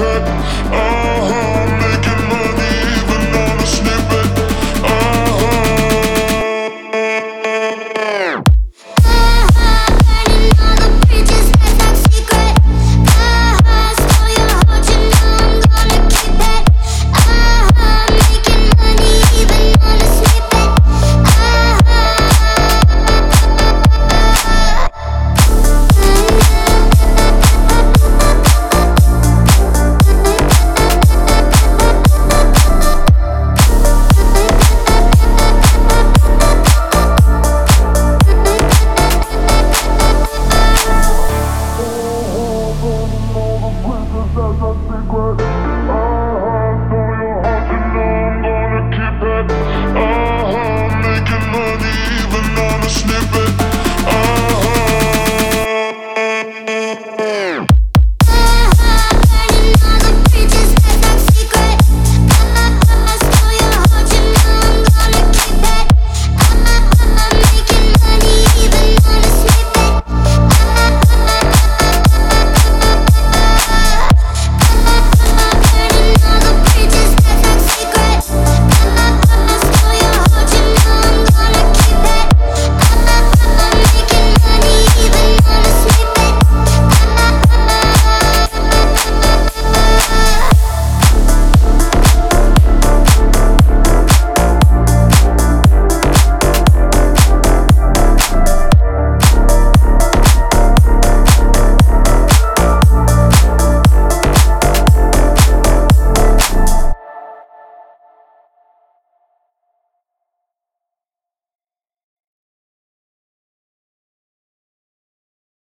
good